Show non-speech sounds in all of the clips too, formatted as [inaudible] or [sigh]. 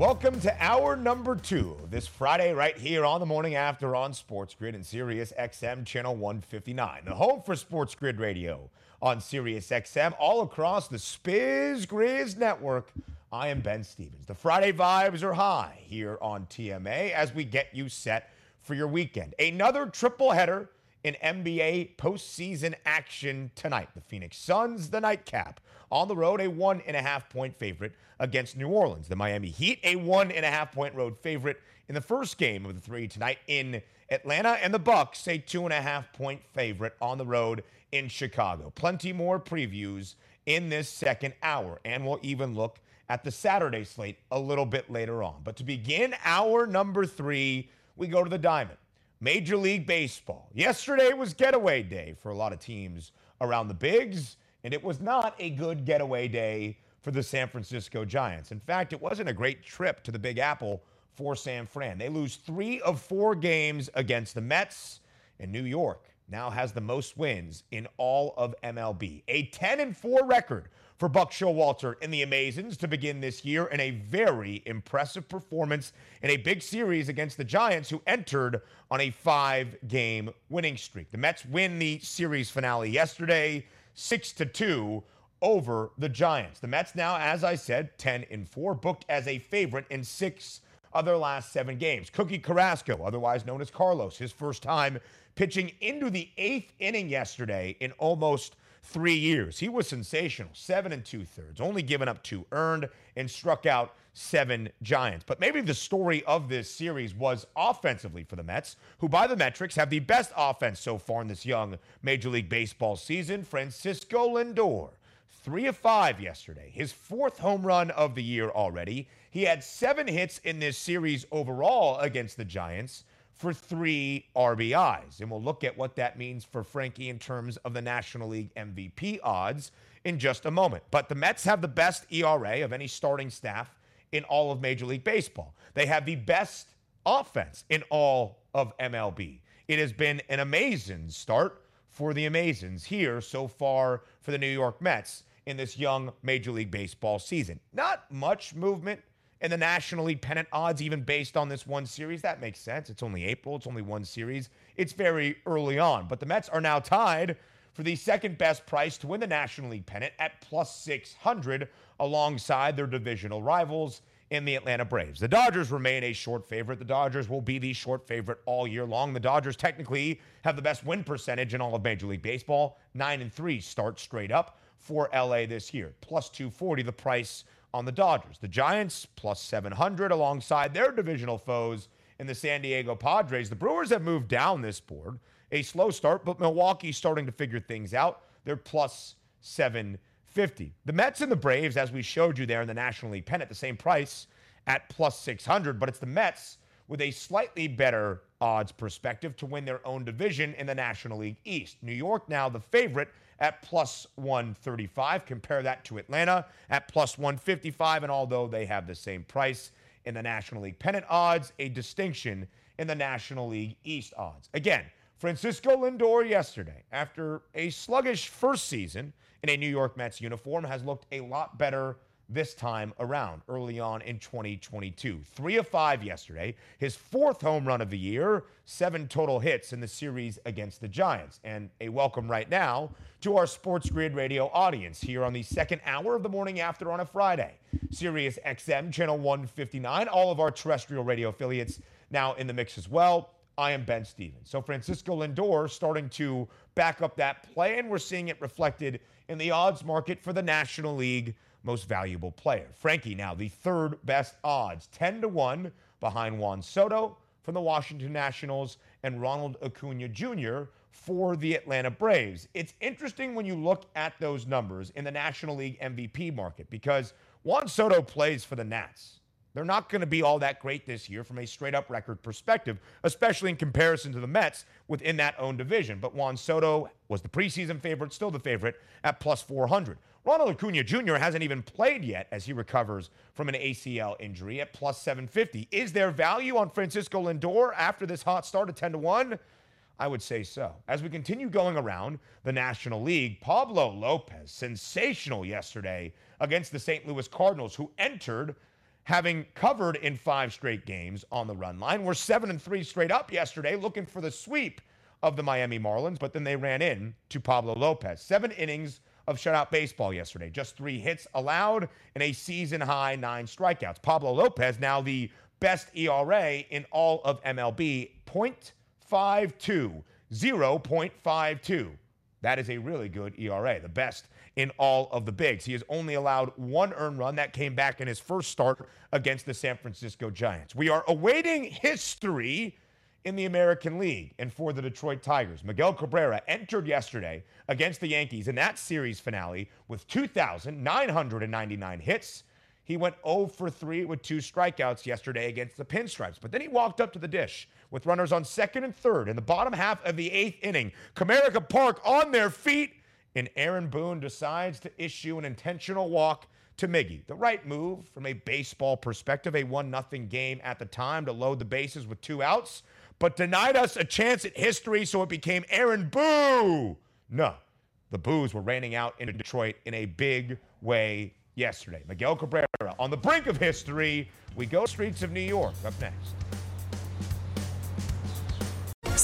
Welcome to hour number two this Friday, right here on the morning after on Sports Grid and Sirius XM channel 159, the home for Sports Grid Radio on Sirius XM, all across the Spiz Grizz network. I am Ben Stevens. The Friday vibes are high here on TMA as we get you set for your weekend. Another triple header in NBA postseason action tonight. The Phoenix Suns, the nightcap, on the road, a one and a half point favorite against New Orleans. The Miami Heat, a one and a half point road favorite in the first game of the three tonight in Atlanta, and the Bucks, a two and a half point favorite on the road in Chicago. Plenty more previews in this second hour, and we'll even look at the Saturday slate a little bit later on. But to begin hour number three, we go to the Diamond. Major League Baseball. Yesterday was getaway day for a lot of teams around the Bigs, and it was not a good getaway day for the San Francisco Giants. In fact, it wasn't a great trip to the Big Apple for San Fran. They lose three of four games against the Mets, and New York now has the most wins in all of MLB. A 10 and 4 record for Buck Showalter in the Amazins to begin this year, in a very impressive performance in a big series against the Giants, who entered on a five game winning streak. The Mets win the series finale yesterday, 6 to 2 over the Giants. The Mets now, as I said, 10 and 4, booked as a favorite in six of their last seven games. Cookie Carrasco, otherwise known as Carlos, his first time pitching into the eighth inning yesterday in almost three years. He was sensational, seven and two thirds, only given up two earned and struck out seven Giants. But maybe the story of this series was offensively for the Mets, who by the metrics have the best offense so far in this young Major League Baseball season. Francisco Lindor, three of five yesterday, his fourth home run of the year already. He had seven hits in this series overall against the Giants for three RBIs. And we'll look at what that means for Frankie in terms of the National League MVP odds in just a moment. But the Mets have the best ERA of any starting staff in all of Major League Baseball. They have the best offense in all of MLB. It has been an amazing start for the Amazins here so far for the New York Mets in this young Major League Baseball season. Not much movement in the National League pennant odds, even based on this one series. That makes sense. It's only April, it's only one series. It's very early on. But the Mets are now tied for the second best price to win the National League pennant at plus 600 alongside their divisional rivals in the Atlanta Braves. The Dodgers remain a short favorite. The Dodgers will be the short favorite all year long. The Dodgers technically have the best win percentage in all of Major League Baseball. 9 and 3 start straight up for LA this year. Plus 240 the price on the Dodgers. The Giants plus 700 alongside their divisional foes in the San Diego Padres. The Brewers have moved down this board. A slow start, but Milwaukee's starting to figure things out. They're plus 750. The Mets and the Braves, as we showed you there in the National League pennant, the same price at plus 600, but it's the Mets with a slightly better odds perspective to win their own division in the National League East. New York now the favorite at plus 135. Compare that to Atlanta at plus 155. And although they have the same price in the National League pennant odds, a distinction in the National League East odds. Again, Francisco Lindor yesterday, after a sluggish first season in a New York Mets uniform, has looked a lot better this time around early on in 2022. Three of five yesterday, his fourth home run of the year, seven total hits in the series against the Giants. And a welcome right now to our Sports Grid Radio audience here on the second hour of the morning after on a Friday. Sirius XM, channel 159, all of our terrestrial radio affiliates now in the mix as well. I am Ben Stevens. So Francisco Lindor starting to back up that play, and we're seeing it reflected in the odds market for the National League most valuable player. Frankie now the third best odds, 10 to 1 behind Juan Soto from the Washington Nationals and Ronald Acuna Jr. for the Atlanta Braves. It's interesting when you look at those numbers in the National League MVP market because Juan Soto plays for the Nats. They're not going to be all that great this year from a straight up record perspective, especially in comparison to the Mets within that own division. But Juan Soto was the preseason favorite, still the favorite at plus 400. Ronald Acuna Jr. hasn't even played yet as he recovers from an ACL injury at plus 750. Is there value on Francisco Lindor after this hot start at 10 to 1? I would say so. As we continue going around the National League, Pablo Lopez, sensational yesterday against the St. Louis Cardinals, who entered having covered in five straight games on the run line. We're seven and three straight up yesterday, looking for the sweep of the Miami Marlins, but then they ran in to Pablo Lopez. Seven innings of shutout baseball yesterday, just three hits allowed and a season high nine strikeouts. Pablo Lopez now the best ERA in all of MLB, 0.52, 0.52. That is a really good ERA, the best in all of the bigs. He has only allowed one earned run that came back in his first start against the San Francisco Giants. We are awaiting history in the American League and for the Detroit Tigers. Miguel Cabrera entered yesterday against the Yankees in that series finale with 2,999 hits. He went 0 for 3 with two strikeouts yesterday against the Pinstripes, but then he walked up to the dish with runners on second and third in the bottom half of the eighth inning. Comerica Park on their feet and Aaron Boone decides to issue an intentional walk to Miggy. The right move from a baseball perspective, a 1 0 game at the time to load the bases with two outs, but denied us a chance at history, so it became Aaron Boo. No, the boos were raining out in Detroit in a big way yesterday. Miguel Cabrera on the brink of history. We go streets of New York up next.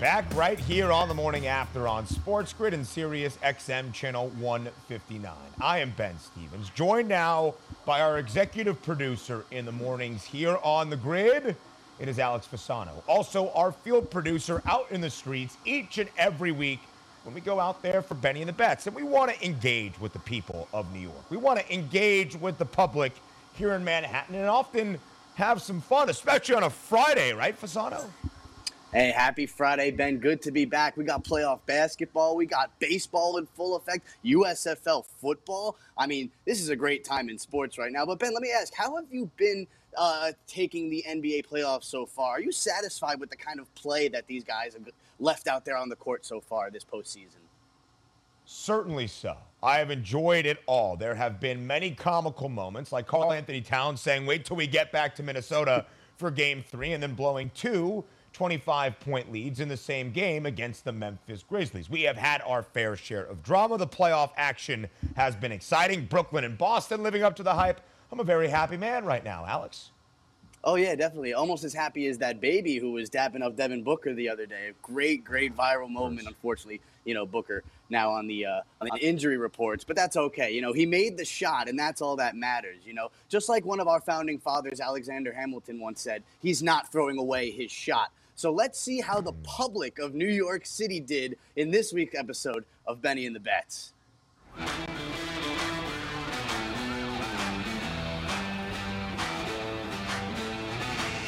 Back right here on the morning after on Sports Grid and Sirius XM channel 159. I am Ben Stevens, joined now by our executive producer in the mornings here on the grid. It is Alex Fasano. Also, our field producer out in the streets each and every week when we go out there for Benny and the Bets. And we want to engage with the people of New York. We want to engage with the public here in Manhattan and often have some fun, especially on a Friday, right, Fasano? Hey, happy Friday, Ben. Good to be back. We got playoff basketball. We got baseball in full effect, USFL football. I mean, this is a great time in sports right now. But, Ben, let me ask how have you been uh, taking the NBA playoffs so far? Are you satisfied with the kind of play that these guys have left out there on the court so far this postseason? Certainly so. I have enjoyed it all. There have been many comical moments, like Karl-Anthony Towns saying, wait till we get back to Minnesota for game three, and then blowing two 25 point leads in the same game against the Memphis Grizzlies. We have had our fair share of drama. The playoff action has been exciting. Brooklyn and Boston living up to the hype. I'm a very happy man right now, Alex. Oh yeah, definitely. Almost as happy as that baby who was dapping up Devin Booker the other day. Great, great viral moment. Unfortunately, you know Booker now on the uh, on the injury reports, but that's okay. You know he made the shot, and that's all that matters. You know, just like one of our founding fathers, Alexander Hamilton, once said, he's not throwing away his shot. So let's see how the public of New York City did in this week's episode of Benny and the Bets.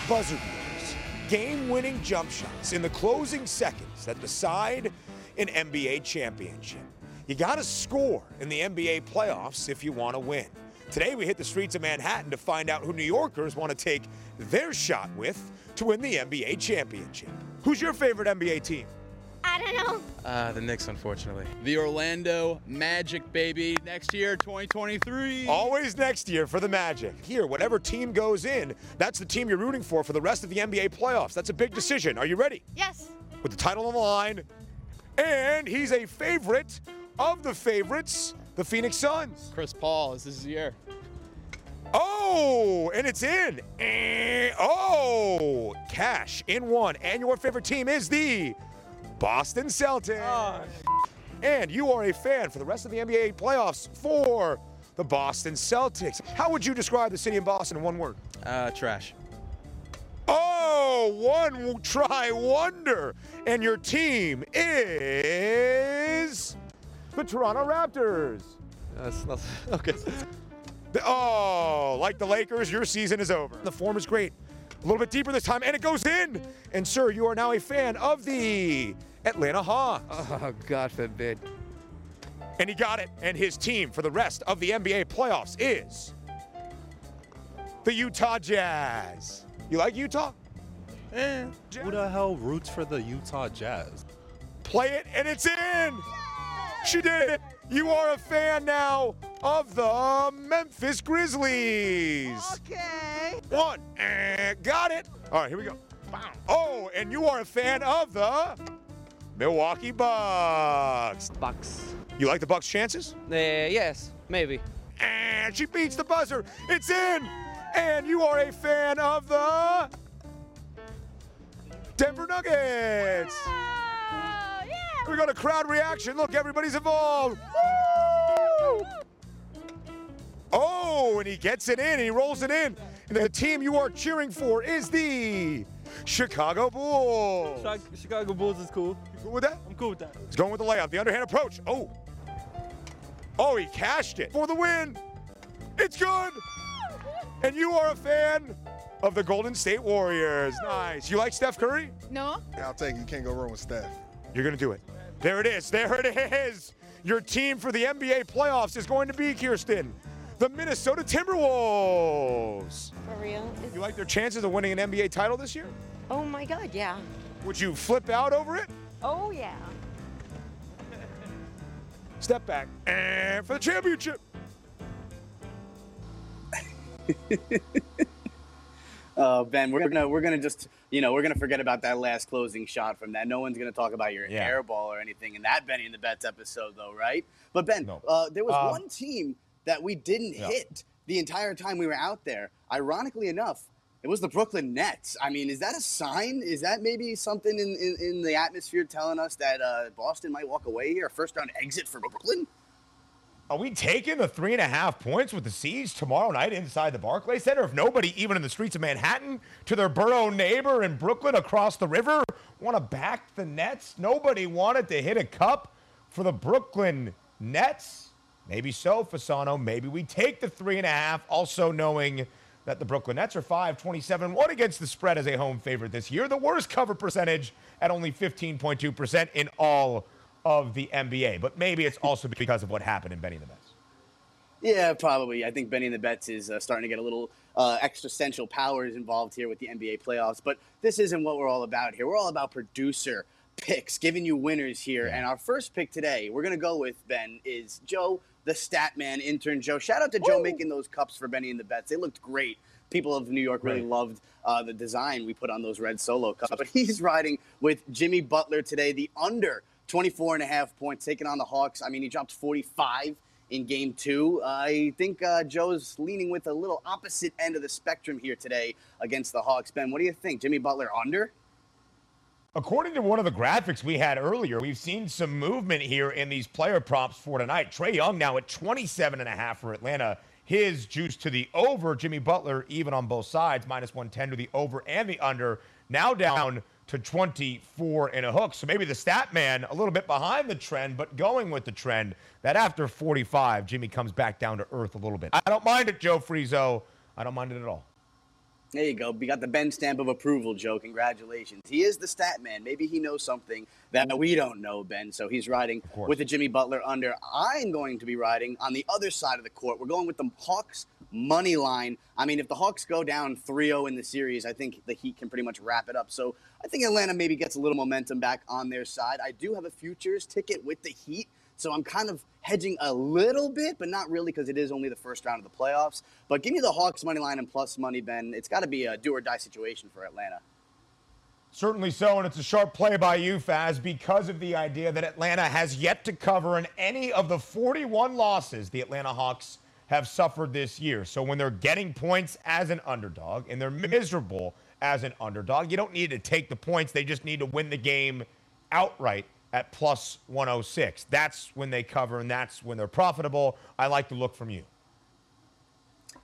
Buzzer beaters, game winning jump shots in the closing seconds that decide an NBA championship. You got to score in the NBA playoffs if you want to win. Today, we hit the streets of Manhattan to find out who New Yorkers want to take their shot with to win the NBA championship. Who's your favorite NBA team? I don't know. Uh, the Knicks, unfortunately. The Orlando Magic, baby. Next year, 2023. Always next year for the Magic. Here, whatever team goes in, that's the team you're rooting for for the rest of the NBA playoffs. That's a big decision. Are you ready? Yes. With the title on the line. And he's a favorite of the favorites, the Phoenix Suns. Chris Paul, this is his year. Oh, and it's in. Eh, oh, cash in one. And your favorite team is the Boston Celtics. Oh, And you are a fan for the rest of the NBA playoffs for the Boston Celtics. How would you describe the city of Boston in one word? Uh, trash. Oh, one try wonder. And your team is the Toronto Raptors. That's not [laughs] okay. The- Oh, like the Lakers, your season is over. The form is great. A little bit deeper this time, and it goes in. And, sir, you are now a fan of the Atlanta Hawks. [laughs] Oh, God forbid. And he got it. And his team for the rest of the NBA playoffs is the Utah Jazz. You like Utah? Eh, who the hell roots for the Utah Jazz? Play it, and it's in. She did it. You are a fan now of the uh, Memphis Grizzlies. Okay. One. And got it. All right, here we go. Bow. Oh, and you are a fan of the Milwaukee Bucks. Bucks. You like the Bucks' chances? Uh, yes, maybe. And she beats the buzzer. It's in. And you are a fan of the Denver Nuggets. Oh, yeah. We got a crowd reaction. Look, everybody's involved. Woo! Oh, and he gets it in and he rolls it in. And the team you are cheering for is the Chicago Bulls. Chicago Bulls is cool. You cool with that? I'm cool with that. He's going with the layup, the underhand approach. Oh. Oh, he cashed it for the win. It's good. And you are a fan of the Golden State Warriors. Nice. You like Steph Curry? No. Yeah, I'll take it. You can't go wrong with Steph. You're going to do it. There it is. There it is. Your team for the NBA playoffs is going to be, Kirsten, the Minnesota Timberwolves. For real? Is- You like their chances of winning an NBA title this year? oh my God, yeah. Would you flip out over it? Oh yeah. Step back. And for the championship. [laughs] Uh, ben, we're gonna we're gonna just you know we're gonna forget about that last closing shot from that. No one's gonna talk about your Yeah. airball or anything in that Benny in the Bets episode, though, right? But Ben, No. uh, there was Um, one team that we didn't Yeah. hit the entire time we were out there. Ironically enough, it was the Brooklyn Nets. I mean, is that a sign? Is that maybe something in, in, in the atmosphere telling us that uh, Boston might walk away here? First round exit for Brooklyn? Are we taking the three and a half points with the C's tomorrow night inside the Barclays Center? If nobody, even in the streets of Manhattan, to their borough neighbor in Brooklyn across the river, want to back the Nets? Nobody wanted to hit a cup for the Brooklyn Nets? Maybe so, Fasano. Maybe we take the three and a half, also knowing that the Brooklyn Nets are 5 27 1 against the spread as a home favorite this year. The worst cover percentage at only 15.2% in all of the NBA. But maybe it's also because of what happened in Benny the Bets. Yeah, probably. I think Benny and the Bets is uh, starting to get a little uh, existential powers involved here with the NBA playoffs. But this isn't what we're all about here. We're all about producer picks, giving you winners here. And our first pick today, we're going to go with, Ben, is Joe, the stat man, intern Joe. Shout out to Joe making those cups for Benny and the Bets. They looked great. People of New York really Right. loved uh, the design we put on those red solo cups. But he's riding with Jimmy Butler today, the under 24 and a half points, taking on the Hawks. I mean, he dropped 45 in game two. I think uh, Joe's leaning with a little opposite end of the spectrum here today against the Hawks. Ben, what do you think? Jimmy Butler under? According to one of the graphics we had earlier, we've seen some movement here in these player props for tonight. Trae Young now at 27 and a half for Atlanta. His juice to the over. Jimmy Butler even on both sides, minus 110 to the over and the under. Now down to 24 and a hook. So maybe the stat man a little bit behind the trend, but going with the trend that after 45, Jimmy comes back down to earth a little bit. I don't mind it, Joe Friezo. I don't mind it at all. There you go. We got the Ben stamp of approval, Joe. Congratulations. He is the stat man. Maybe he knows something that we don't know, Ben. So he's riding with the Jimmy Butler under. I'm going to be riding on the other side of the court. We're going with the Hawks money line. I mean, if the Hawks go down 3-0 in the series, I think the Heat can pretty much wrap it up. So I think Atlanta maybe gets a little momentum back on their side. I do have a futures ticket with the Heat. So I'm kind of hedging a little bit, but not really because it is only the first round of the playoffs. But give me the Hawks money line and plus money, Ben. It's got to be a do or die situation for Atlanta. Certainly so, and it's a sharp play by you, Faz, because of the idea that Atlanta has yet to cover in any of the 41 losses the Atlanta Hawks have suffered this year. So when they're getting points as an underdog and they're miserable as an underdog, you don't need to take the points. They just need to win the game outright at plus 106. That's when they cover, and that's when they're profitable. I like the look from you.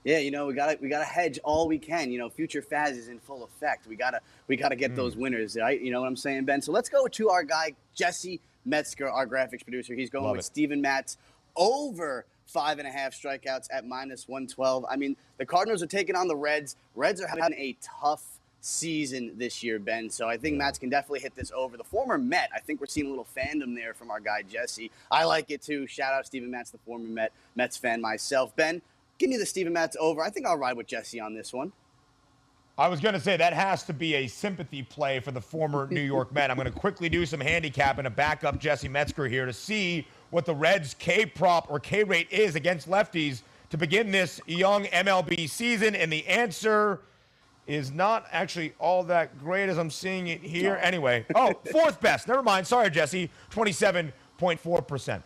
Yeah, you know we got to we got to hedge all we can. You know, future Faz is in full effect. We gotta we gotta get Mm. those winners, right? You know what I'm saying, Ben? So let's go to our guy Jesse Metzger, our graphics producer. He's going Love with it. Steven Matz over five and a half strikeouts at minus 112. I mean, the Cardinals are taking on the Reds. Reds are having a tough season this year, Ben. So I think Matz can definitely hit this over. The former Met, I think we're seeing a little fandom there from our guy Jesse. I like it too. Shout out Steven Matz, the former Met Mets fan myself. Ben, give me the Steven Matz over. I think I'll ride with Jesse on this one. I was going to say that has to be a sympathy play for the former New York Met. I'm going to quickly do some handicapping to back up Jesse Metzger here to see what the Reds K prop or K rate is against lefties to begin this young MLB season. And the answer is not actually all that great as I'm seeing it here. Anyway, oh, [laughs] fourth best. Never mind. Sorry, Jesse. 27.4%.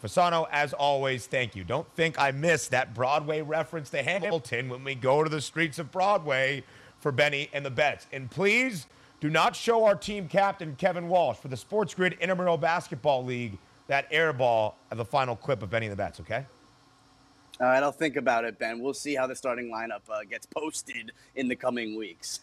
Fasano, as always, thank you. Don't think I missed that Broadway reference to Hamilton when we go to the streets of Broadway for Benny and the bets. And please do not show our team captain, Kevin Walsh, for the Sports Grid Intramural Basketball League that air ball at the final clip of Benny and the Bets, okay? All right, I'll think about it, Ben. We'll see how the starting lineup uh, gets posted in the coming weeks.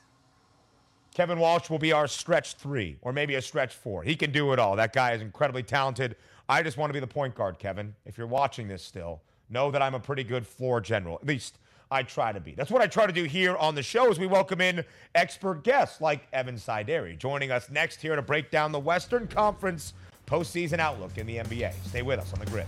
Kevin Walsh will be our stretch three or maybe a stretch four. He can do it all. That guy is incredibly talented. I just want to be the point guard, Kevin. If you're watching this still, know that I'm a pretty good floor general. At least I try to be. That's what I try to do here on the show as we welcome in expert guests like Evan Sidery, joining us next here to break down the Western Conference postseason outlook in the NBA. Stay with us on the grid.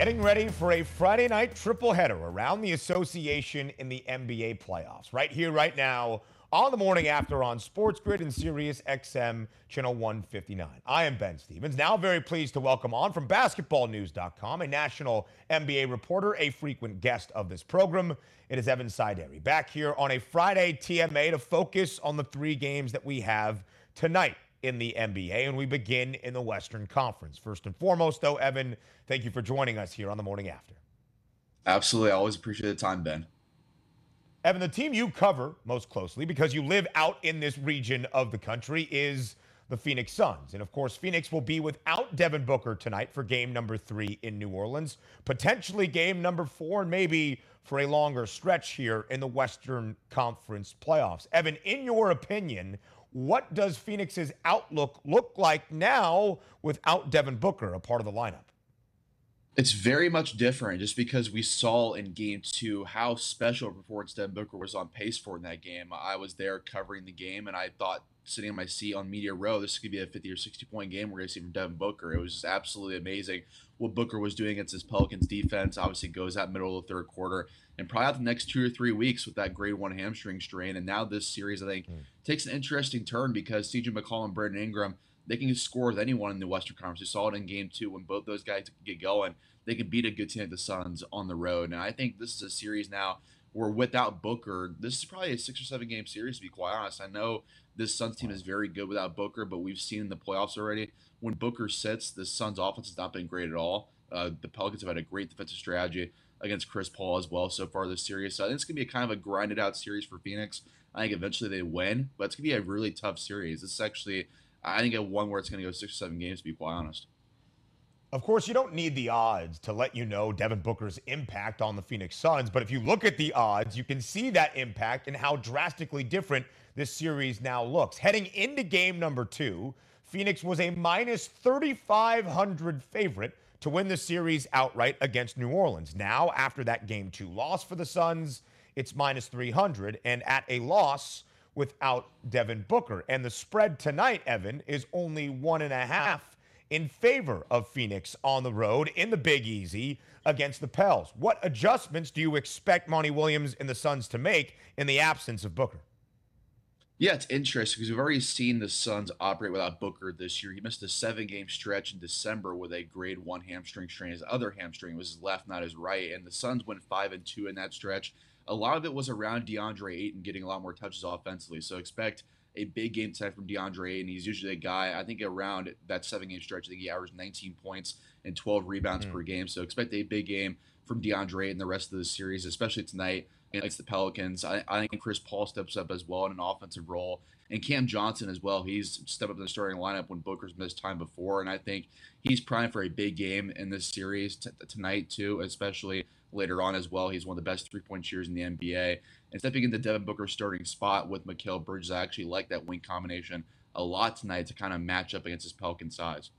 Getting ready for a Friday night triple header around the association in the NBA playoffs. Right here, right now, on the morning after on Sports Grid and Sirius XM channel 159. I am Ben Stevens. Now very pleased to welcome on from basketballnews.com, a national NBA reporter, a frequent guest of this program. It is Evan Sidery back here on a Friday TMA to focus on the three games that we have tonight in the NBA, and we begin in the Western Conference. First and foremost, though, Evan, thank you for joining us here on the morning after. Absolutely. I always appreciate the time, Ben. Evan, the team you cover most closely because you live out in this region of the country is the Phoenix Suns. And of course, Phoenix will be without Devin Booker tonight for game number three in New Orleans, potentially game number four, and maybe for a longer stretch here in the Western Conference playoffs. Evan, in your opinion, what does Phoenix's outlook look like now without Devin Booker a part of the lineup? It's very much different just because we saw in game two how special a performance Devin Booker was on pace for in that game. I was there covering the game and I thought sitting in my seat on Media Row, this could be a 50 or 60 point game we're going to see from Devin Booker. It was just absolutely amazing what Booker was doing against his Pelicans defense. Obviously goes out middle of the third quarter and probably out the next two or three weeks with that grade one hamstring strain. And now this series, I think, takes an interesting turn because CJ McCollum and Brandon Ingram, they can score with anyone in the Western Conference. We saw it in game two when both those guys get going. They can beat a good team like the Suns on the road. And I think this is a series now where without Booker, this is probably a six or seven game series to be quite honest. I know this Suns team is very good without Booker, but we've seen in the playoffs already when Booker sits, the Suns offense has not been great at all. Uh, the Pelicans have had a great defensive strategy against Chris Paul as well so far this series. So I think it's gonna be a kind of a grinded out series for Phoenix. I think eventually they win, but it's gonna be a really tough series. This is actually I think a one where it's gonna go six or seven games to be quite honest. Of course, you don't need the odds to let you know Devin Booker's impact on the Phoenix Suns, but if you look at the odds, you can see that impact and how drastically different this series now looks. Heading into game number two, Phoenix was a minus 3,500 favorite to win the series outright against New Orleans. Now, after that game two loss for the Suns, it's minus 300 and at a loss without Devin Booker. And the spread tonight, Evan, is only one and a half in favor of Phoenix on the road in the Big Easy against the Pels. What adjustments do you expect Monty Williams and the Suns to make in the absence of Booker? Yeah, it's interesting because we've already seen the Suns operate without Booker this year. He missed a seven game stretch in December with a grade one hamstring strain. His other hamstring was his left, not his right. And the Suns went five and two in that stretch. a lot of it was around DeAndre Ayton getting a lot more touches offensively. So expect a big game tonight from DeAndre Ayton. He's usually a guy, I think around that seven game stretch, I think he averaged 19 points and 12 rebounds mm. per game. So expect a big game from DeAndre Ayton the rest of the series, especially tonight against the Pelicans. I, I think Chris Paul steps up as well in an offensive role. And Cam Johnson as well. He's stepped up in the starting lineup when Booker's missed time before. And I think he's primed for a big game in this series t- tonight, too, especially later on as well. He's one of the best three point shooters in the NBA. And stepping into Devin Booker's starting spot with Mikal Bridges, I actually like that wing combination a lot tonight to kind of match up against his Pelican size.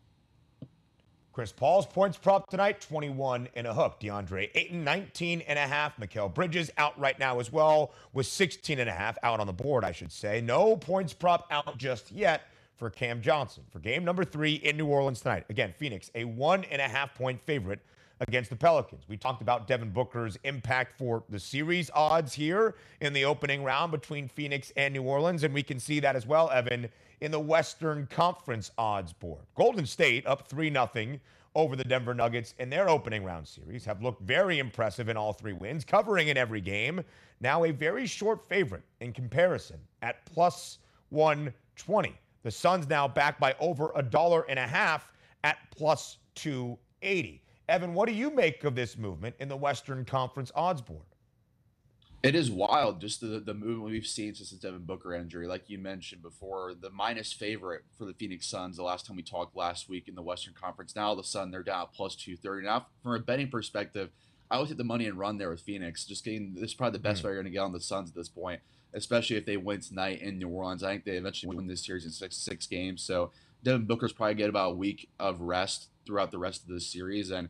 Chris Paul's points prop tonight, 21 and a hook. DeAndre Ayton, 19 and a half. Mikal Bridges out right now as well with 16 and a half out on the board, I should say. No points prop out just yet for Cam Johnson for game number three in New Orleans tonight. Again, Phoenix, a one and a half point favorite against the Pelicans. We talked about Devin Booker's impact for the series odds here in the opening round between Phoenix and New Orleans, and we can see that as well, Evan, in the Western Conference odds board. Golden State up 3 0 over the Denver Nuggets in their opening round series have looked very impressive in all three wins, covering in every game. Now a very short favorite in comparison at plus 120. The Suns now back by over a dollar and a half at plus 280. Evan, what do you make of this movement in the Western Conference odds board? It is wild, just the, the movement we've seen since the Devin Booker injury. Like you mentioned before, the minus favorite for the Phoenix Suns the last time we talked last week in the Western Conference. Now, all of a sudden, they're down plus 230. Now, from a betting perspective, I would hit the money and run there with Phoenix. Just getting this is probably the best mm. way you're going to get on the Suns at this point, especially if they win tonight in New Orleans. I think they eventually win this series in six six games. So Devin Booker's probably get about a week of rest throughout the rest of the series. And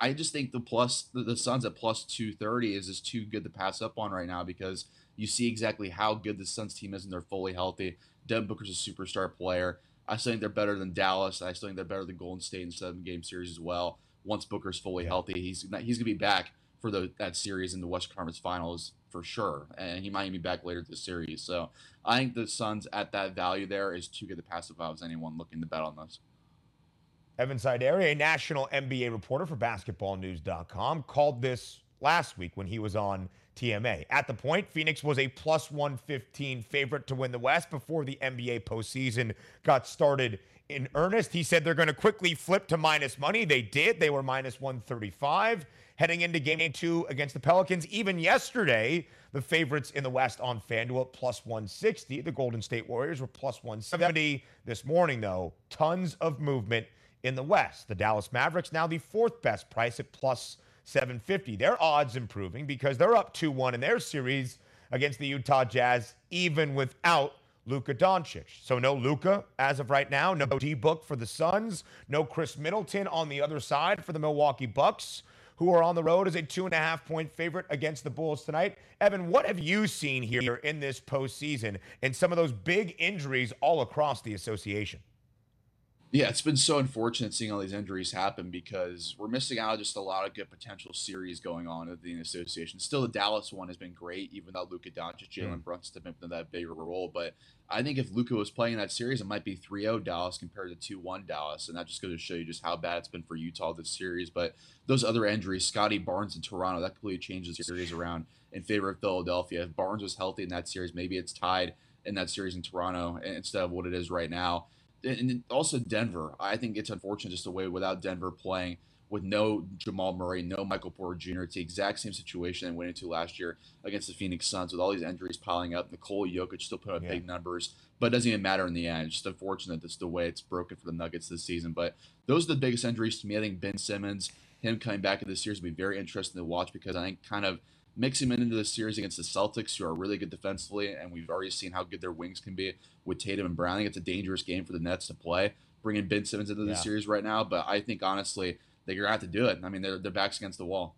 I just think the plus the, the Suns at plus two thirty is just too good to pass up on right now because you see exactly how good the Suns team is and they're fully healthy. Devin Booker's a superstar player. I still think they're better than Dallas. I still think they're better than Golden State in seven game series as well. Once Booker's fully healthy, he's he's gonna be back for the that series in the West Conference Finals for sure, and he might even be back later this series. So I think the Suns at that value there is too good to pass if I was anyone looking to bet on this. Evan Sidery, a national NBA reporter for basketballnews.com, called this last week when he was on TMA. At the point, Phoenix was a plus 115 favorite to win the West before the NBA postseason got started in earnest. He said they're going to quickly flip to minus money. They did. They were minus 135 heading into game two against the Pelicans. Even yesterday, the favorites in the West on FanDuel plus 160. The Golden State Warriors were plus 170. This morning, though, tons of movement in the West. The Dallas Mavericks now the fourth best price at plus 750. Their odds improving because they're up 2-1 in their series against the Utah Jazz even without Luka Doncic. So no Luka as of right now, no D book for the Suns, no Khris Middleton on the other side for the Milwaukee Bucks, who are on the road as a two and a half point favorite against the Bulls tonight. Evan, what have you seen here in this postseason and some of those big injuries all across the association? Yeah, it's been so unfortunate seeing all these injuries happen because we're missing out on just a lot of good potential series going on at the association. Still, the Dallas one has been great, even though Luka Doncic, Jalen mm. Brunson have been in that bigger role. But I think if Luka was playing that series, it might be 3-0 Dallas compared to 2-1 Dallas, and that just goes to show you just how bad it's been for Utah this series. But those other injuries, Scottie Barnes in Toronto, that completely changes the series around in favor of Philadelphia. If Barnes was healthy in that series, maybe it's tied in that series in Toronto instead of what it is right now and also Denver. I think it's unfortunate just the way without Denver playing with no Jamal Murray, no Michael Porter Jr. It's the exact same situation they went into last year against the Phoenix Suns with all these injuries piling up. Nikola Jokic still put up yeah. big numbers, but it doesn't even matter in the end. It's just unfortunate that's the way it's broken for the Nuggets this season. But those are the biggest injuries to me. I think Ben Simmons, him coming back in this series will be very interesting to watch because I think kind of – mix him into the series against the Celtics, who are really good defensively, and we've already seen how good their wings can be with Tatum and Browning. It's a dangerous game for the Nets to play. Bringing Ben Simmons into the yeah. series right now, but I think honestly they're gonna have to do it. I mean, their their backs against the wall.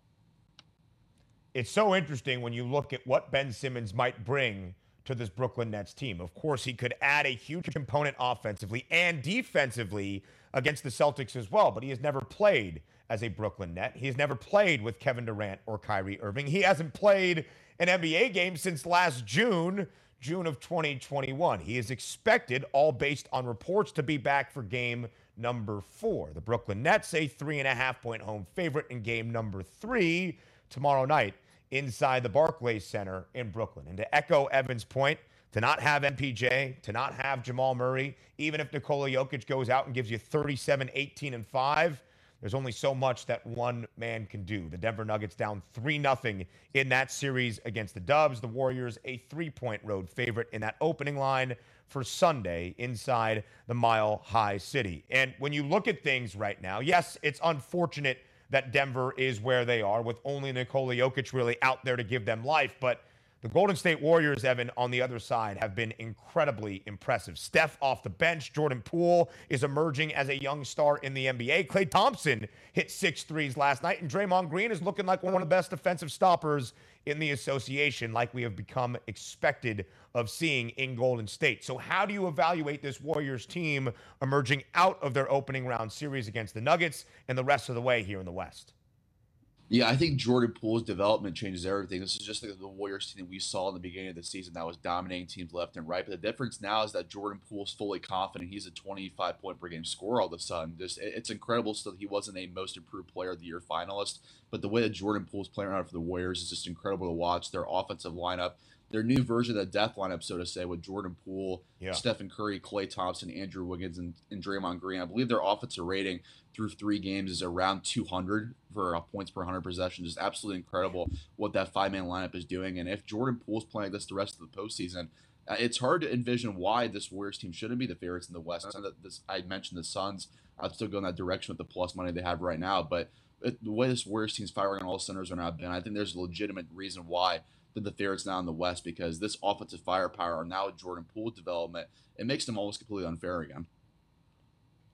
It's so interesting when you look at what Ben Simmons might bring to this Brooklyn Nets team. Of course, he could add a huge component offensively and defensively against the Celtics as well, but he has never played as a Brooklyn Net. He has never played with Kevin Durant or Kyrie Irving. He hasn't played an NBA game since last June, June of 2021. He is expected, all based on reports, to be back for game number four. The Brooklyn Nets, a three and a half point home favorite in game number three tomorrow night inside the Barclays Center in Brooklyn. And to echo Evan's point, to not have MPJ, to not have Jamal Murray, even if Nikola Jokic goes out and gives you 37, 18, and 5, there's only so much that one man can do. The Denver Nuggets down 3 0 in that series against the Dubs. The Warriors, a three point road favorite in that opening line for Sunday inside the Mile High City. And when you look at things right now, yes, it's unfortunate that Denver is where they are with only Nikola Jokic really out there to give them life, but the Golden State Warriors, Evan, on the other side, have been incredibly impressive. Steph off the bench. Jordan Poole is emerging as a young star in the NBA. Klay Thompson hit six threes last night, and Draymond Green is looking like one of the best defensive stoppers in the association, like we have become expected of seeing in Golden State. So, how do you evaluate this Warriors team emerging out of their opening round series against the Nuggets and the rest of the way here in the West? Yeah, I think Jordan Poole's development changes everything. This is just like the Warriors team that we saw in the beginning of the season that was dominating teams left and right. But the difference now is that Jordan Poole's fully confident. He's a 25 point per game scorer all of a sudden. Just it's incredible still he wasn't a most improved player of the year finalist. But the way that Jordan Poole's playing around for the Warriors is just incredible to watch. Their offensive lineup, their new version of the death lineup, so to say, with Jordan Poole, yeah. Stephen Curry, Klay Thompson, Andrew Wiggins, and, and Draymond Green. I believe their offensive rating through three games is around 200 for uh, points per 100 possessions. Just absolutely incredible what that five man lineup is doing. And if Jordan Poole's playing this the rest of the postseason, uh, it's hard to envision why this Warriors team shouldn't be the favorites in the West. And this, I mentioned the Suns. I'd still go in that direction with the plus money they have right now. But the way this Warriors team's firing on all centers are now been, I think there's a legitimate reason why they're the favorites now in the West because this offensive firepower now Jordan Poole development, it makes them almost completely unfair again.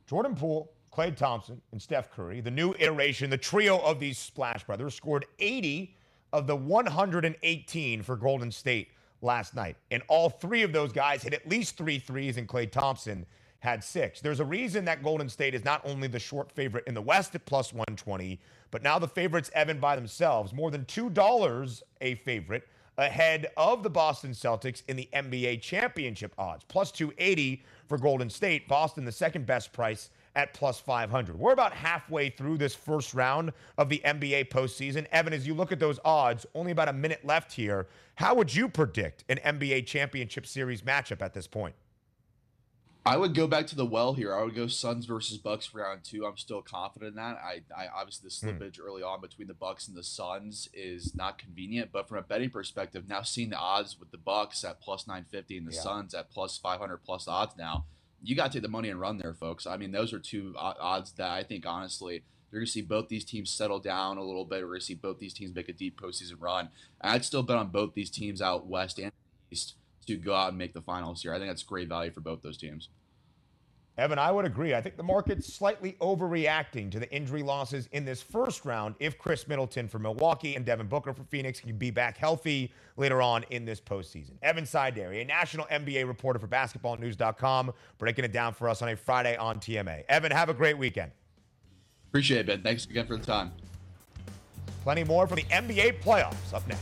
Jordan Poole Klay Thompson and Steph Curry, the new iteration, the trio of these Splash Brothers, scored 80 of the 118 for Golden State last night. And all three of those guys hit at least three threes, and Klay Thompson had six. There's a reason that Golden State is not only the short favorite in the West at plus 120, but now the favorites, Evan, by themselves, more than $2 a favorite ahead of the Boston Celtics in the NBA championship odds, plus 280 for Golden State. Boston, the second best price at plus 500. We're about halfway through this first round of the NBA postseason. Evan, as you look at those odds, only about a minute left here. How would you predict an NBA championship series matchup at this point? I would go back to the well here. I would go Suns versus Bucks for round two. I'm still confident in that. I, I obviously the hmm. slippage mm. early on between the Bucks and the Suns is not convenient, but from a betting perspective, now seeing the odds with the Bucks at plus 950 and the yeah. Suns at plus 500 plus odds now, you got to take the money and run there, folks. I mean, those are two odds that I think, honestly, you're going to see both these teams settle down a little bit. We're going to see both these teams make a deep postseason run. And I'd still bet on both these teams out west and east to go out and make the finals here. I think that's great value for both those teams. Evan, I would agree. I think the market's slightly overreacting to the injury losses in this first round if Khris Middleton for Milwaukee and Devin Booker for Phoenix can be back healthy later on in this postseason. Evan Sidery, a national NBA reporter for basketballnews.com, breaking it down for us on a Friday on TMA. Evan, have a great weekend. Appreciate it, Ben. Thanks again for the time. Plenty more from the NBA playoffs up next.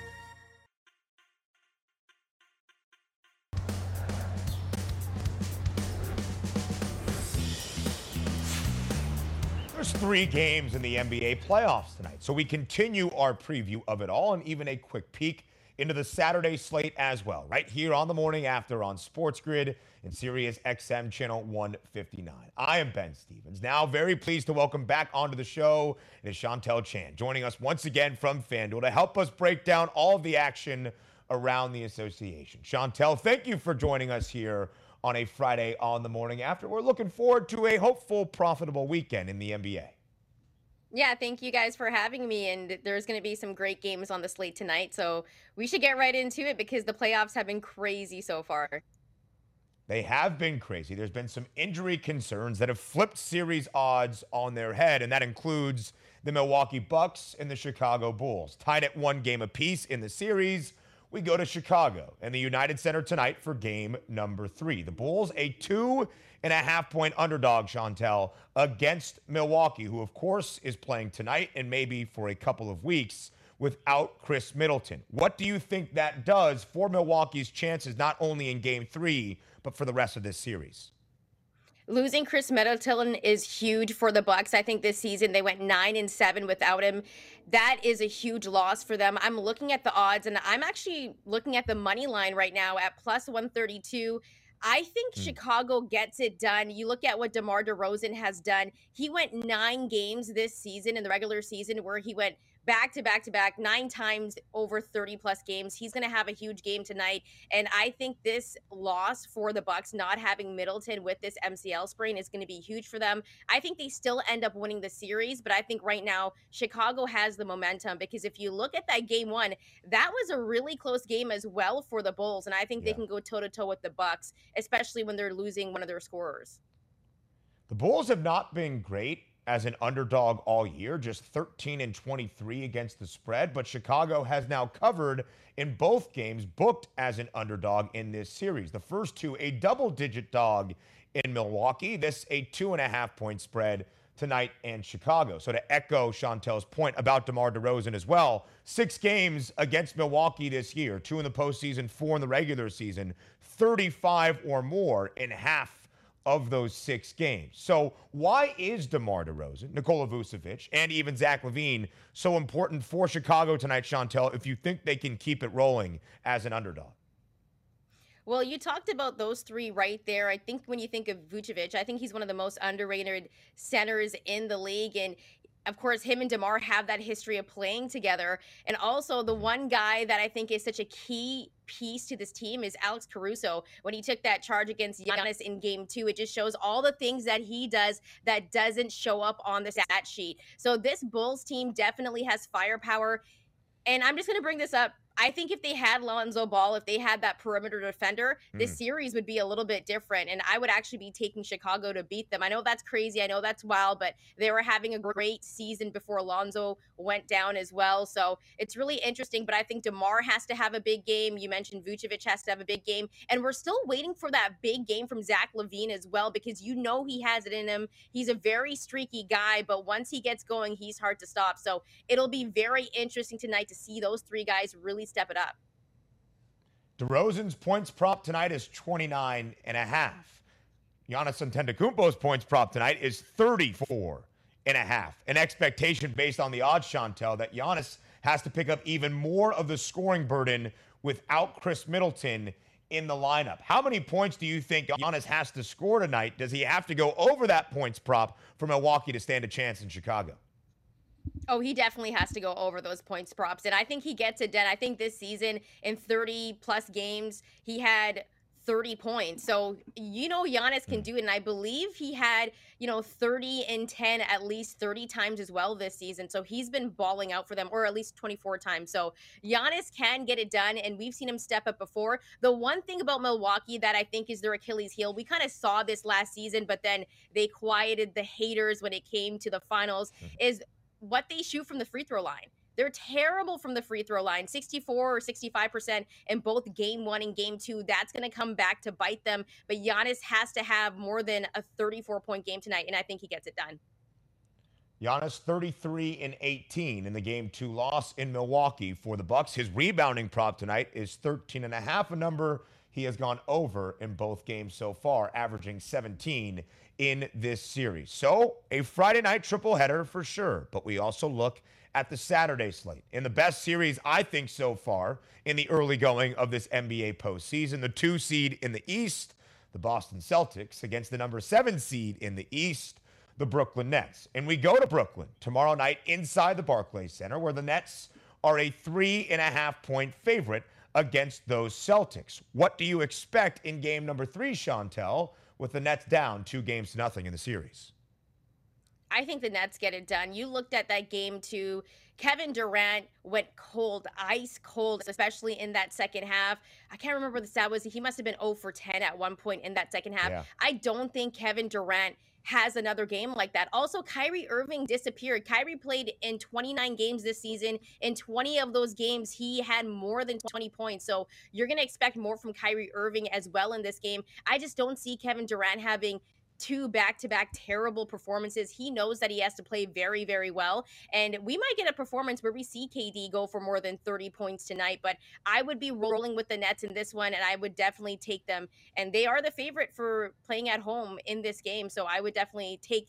There's three games in the NBA playoffs tonight. So we continue our preview of it all and even a quick peek into the Saturday slate as well, right here on the morning after on Sports Grid and Sirius XM channel 159. I am Ben Stevens. Now, very pleased to welcome back onto the show is Shantelle Chand, joining us once again from FanDuel to help us break down all the action around the association. Shantelle, thank you for joining us here on a Friday on the morning after. We're looking forward to a hopeful, profitable weekend in the NBA. Yeah, thank you guys for having me. And there's going to be some great games on the slate tonight. So we should get right into it because the playoffs have been crazy so far. They have been crazy. There's been some injury concerns that have flipped series odds on their head, and that includes the Milwaukee Bucks and the Chicago Bulls, tied at one game apiece in the series we go to Chicago and the United Center tonight for game number three. The Bulls, a two and a half point underdog, Shantelle, against Milwaukee, who, of course, is playing tonight and maybe for a couple of weeks without Khris Middleton. What do you think that does for Milwaukee's chances, not only in game three, but for the rest of this series? Losing Khris Middleton is huge for the Bucks. I think this season they went 9 and 7 without him. That is a huge loss for them. I'm looking at the odds and I'm actually looking at the money line right now at plus 132. I think mm. Chicago gets it done. You look at what DeMar DeRozan has done. He went 9 games this season in the regular season where he went back to back to back, nine times over 30 plus games. He's going to have a huge game tonight. And I think this loss for the Bucks, not having Middleton with this MCL sprain, is going to be huge for them. I think they still end up winning the series, but I think right now Chicago has the momentum because if you look at that game one, that was a really close game as well for the Bulls. And I think yeah. they can go toe to toe with the Bucks, especially when they're losing one of their scorers. The Bulls have not been great as an underdog all year, just 13 and 23 against the spread. But Chicago has now covered in both games, booked as an underdog in this series. The first two, a double digit dog in Milwaukee. This, a two and a half point spread tonight in Chicago. So to echo Shantelle's point about DeMar DeRozan as well, six games against Milwaukee this year, two in the postseason, four in the regular season, 35 or more in half of those six games. So why is DeMar DeRozan, Nikola Vucevic, and even Zach LaVine so important for Chicago tonight, Shantelle, if you think they can keep it rolling as an underdog? Well, you talked about those three right there. I think when you think of Vucevic, I think he's one of the most underrated centers in the league. And of course, him and DeMar have that history of playing together. And also, the one guy that I think is such a key piece to this team is Alex Caruso. When he took that charge against Giannis in game two, it just shows all the things that he does that doesn't show up on the stat sheet. So, this Bulls team definitely has firepower. And I'm just going to bring this up I think if they had Lonzo Ball, if they had that perimeter defender, mm. this series would be a little bit different. And I would actually be taking Chicago to beat them. I know that's crazy. I know that's wild, but they were having a great season before Lonzo went down as well. So it's really interesting. But I think DeMar has to have a big game. You mentioned Vucevic has to have a big game. And we're still waiting for that big game from Zach LaVine as well, because you know he has it in him. He's a very streaky guy, but once he gets going, he's hard to stop. So it'll be very interesting tonight to see those three guys really really step it up. DeRozan's points prop tonight is 29 and a half. Giannis Antetokounmpo's points prop tonight is 34 and a half. An expectation based on the odds, Shantelle, that Giannis has to pick up even more of the scoring burden without Khris Middleton in the lineup. How many points do you think Giannis has to score tonight? Does he have to go over that points prop for Milwaukee to stand a chance in Chicago? Oh, he definitely has to go over those points props. And I think he gets it done. I think this season in 30 plus games, he had 30 points. So, you know, Giannis can hmm. do it. And I believe he had, you know, 30 and 10 at least 30 times as well this season. So he's been balling out for them, or at least 24 times. So Giannis can get it done. And we've seen him step up before. The one thing about Milwaukee that I think is their Achilles heel, we kind of saw this last season, but then they quieted the haters when it came to the finals, hmm. is what they shoot from the free throw line. They're terrible from the free throw line, 64 or 65% in both game one and game two. That's going to come back to bite them. But Giannis has to have more than a 34 point game tonight, and I think he gets it done. Giannis 33 and 18 in the game two loss in Milwaukee for the Bucks. His rebounding prop tonight is 13 and a half, a number he has gone over in both games so far, averaging 17 in this series. So, a Friday night triple header for sure, but we also look at the Saturday slate. In the best series, I think, so far in the early going of this NBA postseason, the two seed in the East, the Boston Celtics, against the number seven seed in the East, the Brooklyn Nets. And we go to Brooklyn tomorrow night inside the Barclays Center, where the Nets are a three and a half point favorite against those Celtics. What do you expect in game number three, Shantelle, with the Nets down two games to nothing in the series? I think the Nets get it done. You looked at that game too. Kevin Durant went cold, ice cold, especially in that second half. I can't remember the stat was. He must have been 0 for 10 at one point in that second half. Yeah. I don't think Kevin Durant has another game like that. Also, Kyrie Irving disappeared. Kyrie played in 29 games this season. In 20 of those games, he had more than 20 points. So you're going to expect more from Kyrie Irving as well in this game. I just don't see Kevin Durant having two back to back terrible performances. He knows that he has to play very, very well. And we might get a performance where we see KD go for more than 30 points tonight. But I would be rolling with the Nets in this one, and I would definitely take them. And they are the favorite for playing at home in this game. So I would definitely take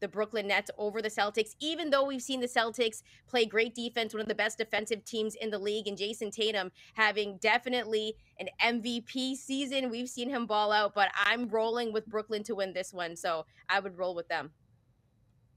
the Brooklyn Nets over the Celtics, even though we've seen the Celtics play great defense, one of the best defensive teams in the league, and Jayson Tatum having definitely an MVP season. We've seen him ball out, but I'm rolling with Brooklyn to win this one, so I would roll with them.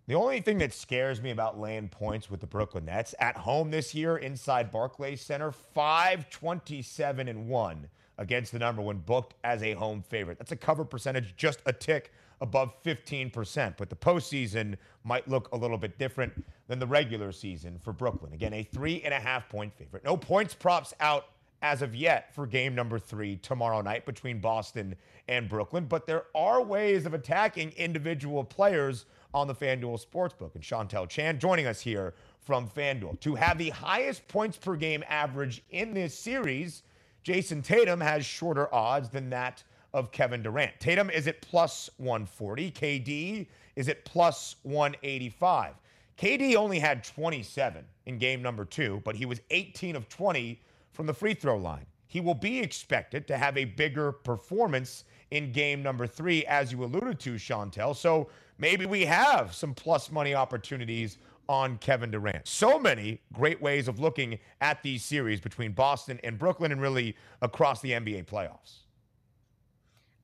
The only thing that scares me about laying points with the Brooklyn Nets at home this year inside Barclays Center, 527 and 1 against the number when booked as a home favorite. That's a cover percentage just a tick above 15%. But the postseason might look a little bit different than the regular season for Brooklyn. Again, a three and a half point favorite. No points props out as of yet for game number three tomorrow night between Boston and Brooklyn. But there are ways of attacking individual players on the FanDuel Sportsbook. And Shantelle Chand joining us here from FanDuel. To have the highest points per game average in this series, Jayson Tatum has shorter odds than that of Kevin Durant. Tatum is at plus 140. KD is at plus 185. KD only had 27 in game number two, but he was 18 of 20 from the free throw line. He will be expected to have a bigger performance in game number three, as you alluded to, Shantelle. So maybe we have some plus money opportunities on Kevin Durant. So many great ways of looking at these series between Boston and Brooklyn and really across the NBA playoffs.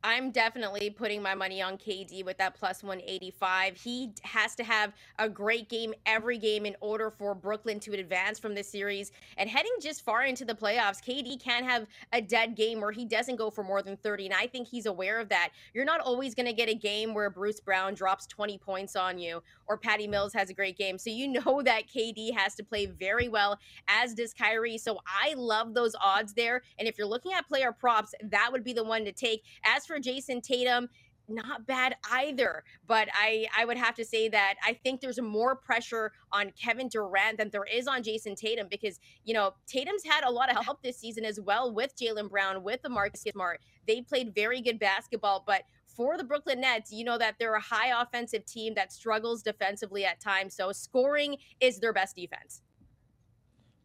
I'm definitely putting my money on KD with that plus 185. He has to have a great game every game in order for Brooklyn to advance from this series. And heading just far into the playoffs, KD can't have a dead game where he doesn't go for more than 30. And I think he's aware of that. You're not always going to get a game where Bruce Brown drops 20 points on you or Patty mm-hmm. Mills has a great game. So you know [laughs] that KD has to play very well, as does Kyrie. So I love those odds there. And if you're looking at player props, that would be the one to take. As for Jayson Tatum, not bad either. But I, I would have to say that I think there's more pressure on Kevin Durant than there is on Jayson Tatum because, you know, Tatum's had a lot of help this season as well with Jaylen Brown, with the Marcus Smart. They played very good basketball, but for the Brooklyn Nets, you know that they're a high offensive team that struggles defensively at times. So scoring is their best defense.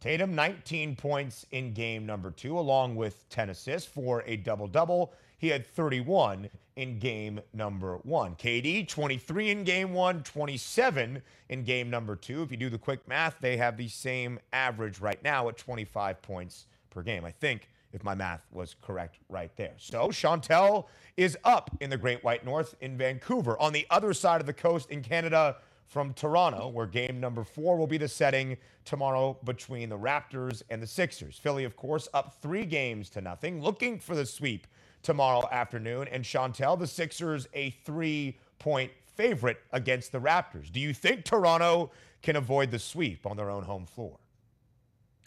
Tatum, 19 points in game number two, along with 10 assists for a double double. He had 31 in game number one. KD, 23 in game one, 27 in game number two. If you do the quick math, they have the same average right now at 25 points per game. I think if my math was correct right there. So Shantelle is up in the Great White North in Vancouver. On the other side of the coast in Canada, from Toronto, where game number four will be the setting tomorrow between the Raptors and the Sixers. Philly, of course, up three games to nothing, looking for the sweep tomorrow afternoon. And Shantelle, the Sixers, a three point favorite against the Raptors. Do you think Toronto can avoid the sweep on their own home floor?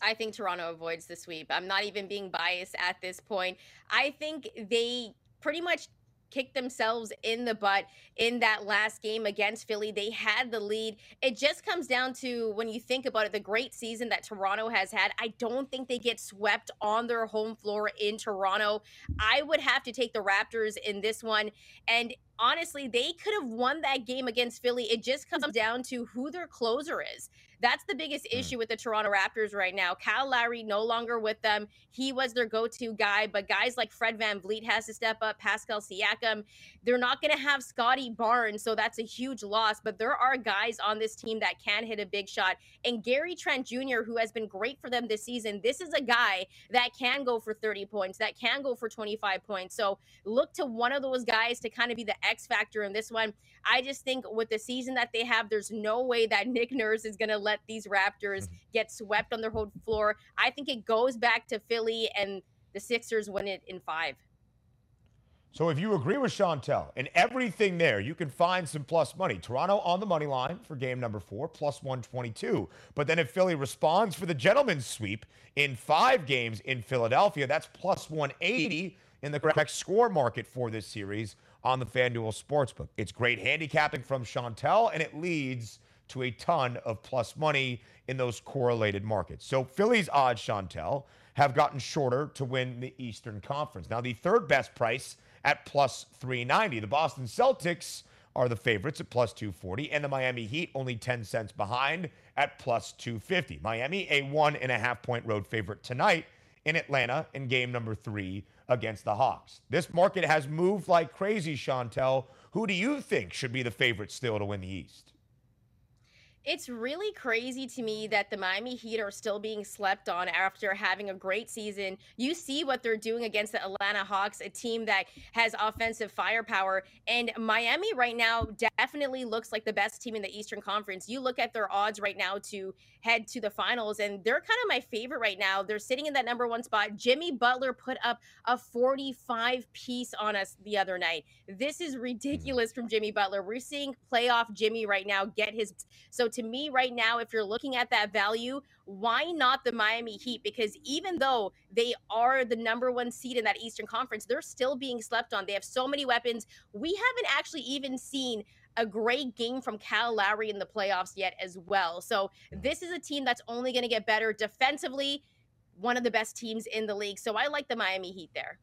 I think Toronto avoids the sweep. I'm not even being biased at this point. I think they pretty much kicked themselves in the butt in that last game against Philly. They had the lead. It just comes down to when you think about it, the great season that Toronto has had. I don't think they get swept on their home floor in Toronto. I would have to take the Raptors in this one. And honestly, they could have won that game against Philly. It just comes down to who their closer is. That's the biggest hmm. issue with the Toronto Raptors right now. Kyle Lowry no longer with them. He was their go-to guy, but guys like Fred Van VanVleet has to step up, Pascal Siakam. They're not going to have Scottie Barnes, so that's a huge loss, but there are guys on this team that can hit a big shot. And Gary Trent Jr., who has been great for them this season, this is a guy that can go for 30 points, that can go for 25 points. So look to one of those guys to kind of be the X factor in this one. I just think with the season that they have, there's no way that Nick Nurse is going to let these Raptors mm-hmm. get swept on their home floor. I think it goes back to Philly and the Sixers win it in five. So if you agree with Shantelle and everything there, you can find some plus money. Toronto on the money line for game number four, plus 122. But then if Philly responds for the gentleman's sweep in five games in Philadelphia, that's plus 180 in the correct score market for this series on the FanDuel Sportsbook. It's great handicapping from Shantelle, and it leads to a ton of plus money in those correlated markets. So Philly's odds, Shantelle, have gotten shorter to win the Eastern Conference. Now, the third best price at plus 390. The Boston Celtics are the favorites at plus 240, and the Miami Heat only 10 cents behind at plus 250. Miami, a one and a half point road favorite tonight in Atlanta in game number three against the Hawks. This market has moved like crazy, Shantelle. Who do you think should be the favorite still to win the East? It's really crazy to me that the Miami Heat are still being slept on after having a great season. You see what they're doing against the Atlanta Hawks, a team that has offensive firepower. And Miami right now definitely looks like the best team in the Eastern Conference. You look at their odds right now to head to the finals, and they're kind of my favorite right now. They're sitting in that number one spot. Jimmy Butler put up a 45 piece on us the other night. This is mm-hmm. ridiculous from Jimmy Butler. We're seeing playoff Jimmy right now get his. So to me right now, if you're looking at that value, why not the Miami Heat? Because even though they are the number one seed in that Eastern Conference, they're still being slept on. They have so many weapons. We haven't actually even seen a great game from Cal Lowry in the playoffs yet as well. So this is a team that's only going to get better defensively. One of the best teams in the league. So I like the Miami Heat there.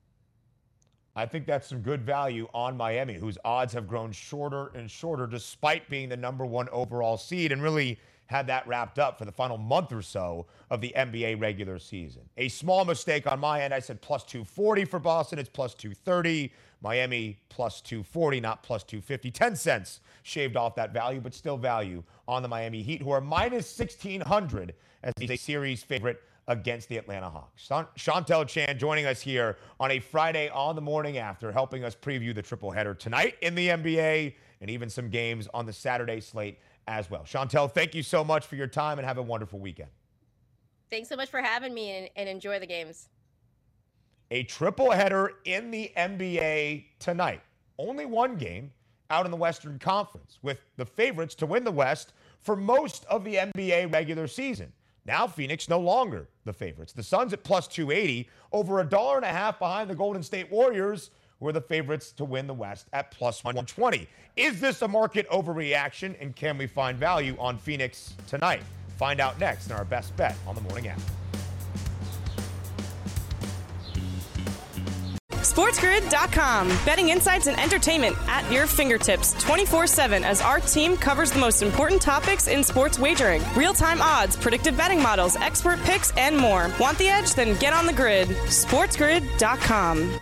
I think that's some good value on Miami, whose odds have grown shorter and shorter despite being the number one overall seed and really had that wrapped up for the final month or so of the NBA regular season. A small mistake on my end. I said plus 240 for Boston. It's plus 230. Miami plus 240, not plus 250. 10 cents shaved off that value, but still value on the Miami Heat, who are minus 1600 as a series favorite against the Atlanta Hawks. Shantelle Chand joining us here on a Friday on the morning after, helping us preview the triple header tonight in the NBA and even some games on the Saturday slate as well. Shantelle, thank you so much for your time and have a wonderful weekend. Thanks so much for having me and, and enjoy the games. A triple header in the NBA tonight. Only one game out in the Western Conference, with the favorites to win the West for most of the NBA regular season. Now Phoenix no longer the favorites. The Suns at plus 280, over a dollar and a half behind the Golden State Warriors, who are the favorites to win the West at plus 120. Is this a market overreaction, and can we find value on Phoenix tonight? Find out next in our best bet on the morning after. SportsGrid.com. Betting insights and entertainment at your fingertips 24 7 as our team covers the most important topics in sports wagering real time odds, predictive betting models, expert picks, and more. Want the edge? Then get on the grid. SportsGrid.com.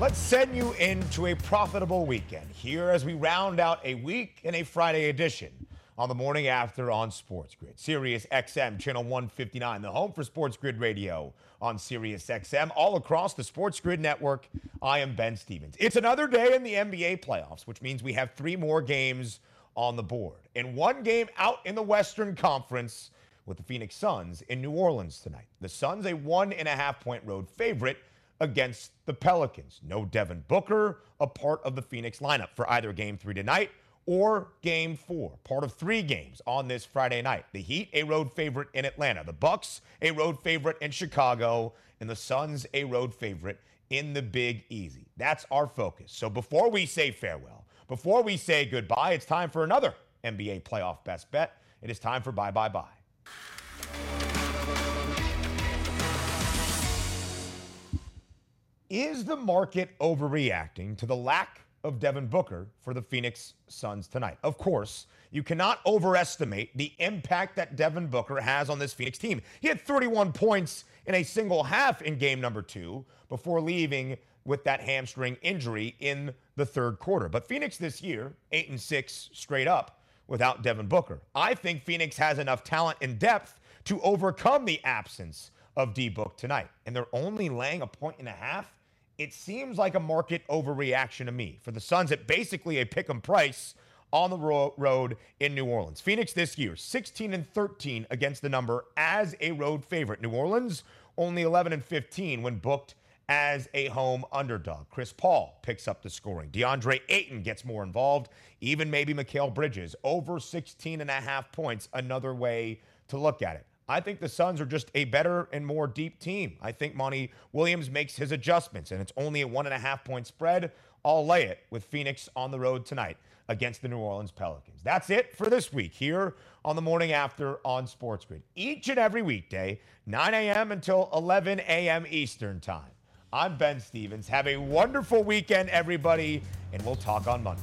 Let's send you into a profitable weekend here as we round out a week in a Friday edition on the morning after on Sports Grid. Sirius XM, channel 159, the home for Sports Grid Radio on Sirius XM, all across the Sports Grid network. I am Ben Stevens. It's another day in the NBA playoffs, which means we have three more games on the board. And one game out in the Western Conference with the Phoenix Suns in New Orleans tonight. The Suns, a one and a half point road favorite against the Pelicans. No Devin Booker, a part of the Phoenix lineup for either game three tonight or game four, part of three games on this Friday night. The Heat, a road favorite in Atlanta. The Bucks, a road favorite in Chicago. And the Suns, a road favorite in the Big Easy. That's our focus. So before we say farewell, before we say goodbye, it's time for another NBA playoff best bet. It is time for bye bye bye. Is the market overreacting to the lack of Devin Booker for the Phoenix Suns tonight. Of course, you cannot overestimate the impact that Devin Booker has on this Phoenix team. He had 31 points in a single half in game number two before leaving with that hamstring injury in the third quarter. But Phoenix this year, eight and six straight up without Devin Booker. I think Phoenix has enough talent and depth to overcome the absence of D Book tonight. And they're only laying a point and a half it seems like a market overreaction to me. For the Suns, at basically a pick 'em price on the ro- road in New Orleans. Phoenix this year, 16 and 13 against the number as a road favorite. New Orleans, only 11 and 15 when booked as a home underdog. Chris Paul picks up the scoring. DeAndre Ayton gets more involved. Even maybe Mikal Bridges over 16 and a half points. Another way to look at it. I think the Suns are just a better and more deep team. I think Monty Williams makes his adjustments, and it's only a one and a half point spread. I'll lay it with Phoenix on the road tonight against the New Orleans Pelicans. That's it for this week here on the morning after on Sports Grid. Each and every weekday, 9 a.m. until 11 a.m. Eastern Time. I'm Ben Stevens. Have a wonderful weekend, everybody, and we'll talk on Monday.